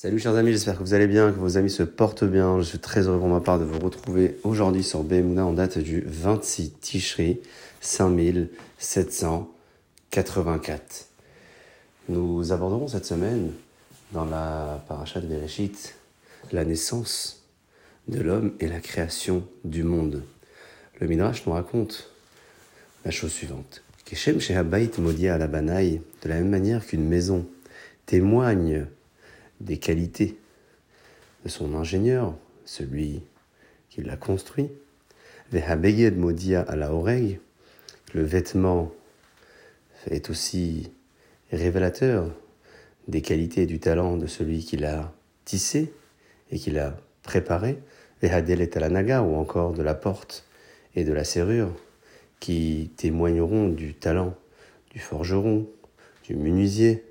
Salut chers amis, j'espère que vous allez bien, que vos amis se portent bien. Je suis très heureux pour ma part de vous retrouver aujourd'hui sur Bemouna en date du 26 Tishri 5784. Nous aborderons cette semaine dans la paracha de Bereshit la naissance de l'homme et la création du monde. Le Midrash nous raconte la chose suivante. Keshem Shehabait Modia à la Banaï, de la même manière qu'une maison témoigne des qualités de son ingénieur, celui qui l'a construit. Vehabeged modia à la oreille, le vêtement est aussi révélateur des qualités et du talent de celui qui l'a tissé et qui l'a préparé. Vehadelet à la naga ou encore de la porte et de la serrure qui témoigneront du talent du forgeron, du menuisier,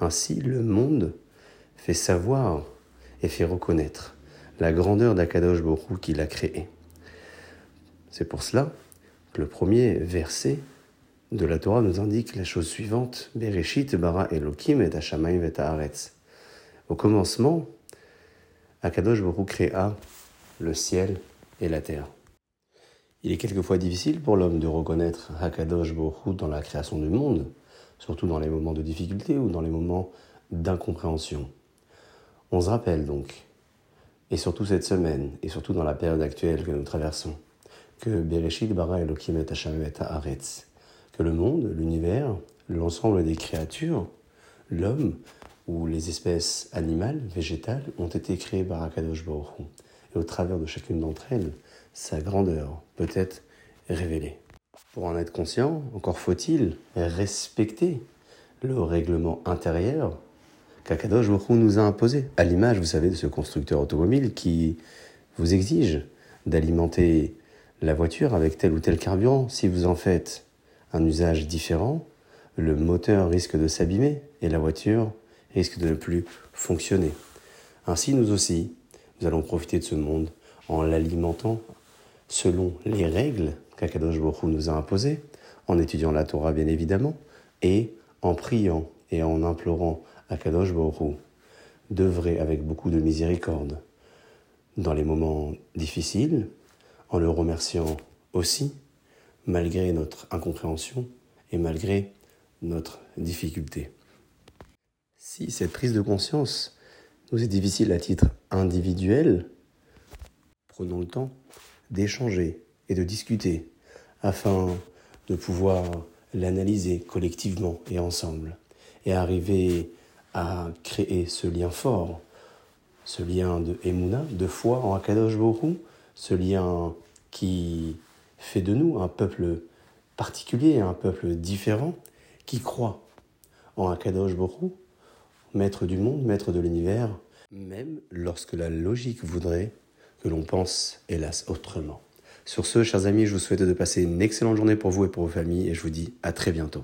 ainsi, le monde fait savoir et fait reconnaître la grandeur d'Akadosh Borou qu'il a créé. C'est pour cela que le premier verset de la Torah nous indique la chose suivante Bereshit bara Elohim et et. Au commencement, Akadosh Borou créa le ciel et la terre. Il est quelquefois difficile pour l'homme de reconnaître Hakadosh Borou dans la création du monde, surtout dans les moments de difficulté ou dans les moments d'incompréhension. On se rappelle donc, et surtout cette semaine, et surtout dans la période actuelle que nous traversons, que Bereshit bara Elohim et Haaretz, que le monde, l'univers, l'ensemble des créatures, l'homme ou les espèces animales, végétales, ont été créées par Hakadosh Baruch Et au travers de chacune d'entre elles, sa grandeur peut être révélée. Pour en être conscient, encore faut-il respecter le règlement intérieur qu'Akadosh Baruch nous a imposé, à l'image, vous savez, de ce constructeur automobile qui vous exige d'alimenter la voiture avec tel ou tel carburant. Si vous en faites un usage différent, le moteur risque de s'abîmer et la voiture risque de ne plus fonctionner. Ainsi, nous aussi, nous allons profiter de ce monde en l'alimentant selon les règles qu'Akadosh Baruch nous a imposées, en étudiant la Torah bien évidemment, et en priant et en implorant Akadosh Baruch d'œuvrer avec beaucoup de miséricorde dans les moments difficiles, en le remerciant aussi, malgré notre incompréhension et malgré notre difficulté. Si cette prise de conscience nous est difficile à titre individuel, prenons le temps d'échanger et de discuter afin de pouvoir l'analyser collectivement et ensemble et arriver à créer ce lien fort, ce lien de de foi en Akadosh Borou, ce lien qui fait de nous un peuple particulier, un peuple différent, qui croit en Akadosh Borou, maître du monde, maître de l'univers, même lorsque la logique voudrait que l'on pense, hélas, autrement. Sur ce, chers amis, je vous souhaite de passer une excellente journée pour vous et pour vos familles et je vous dis à très bientôt.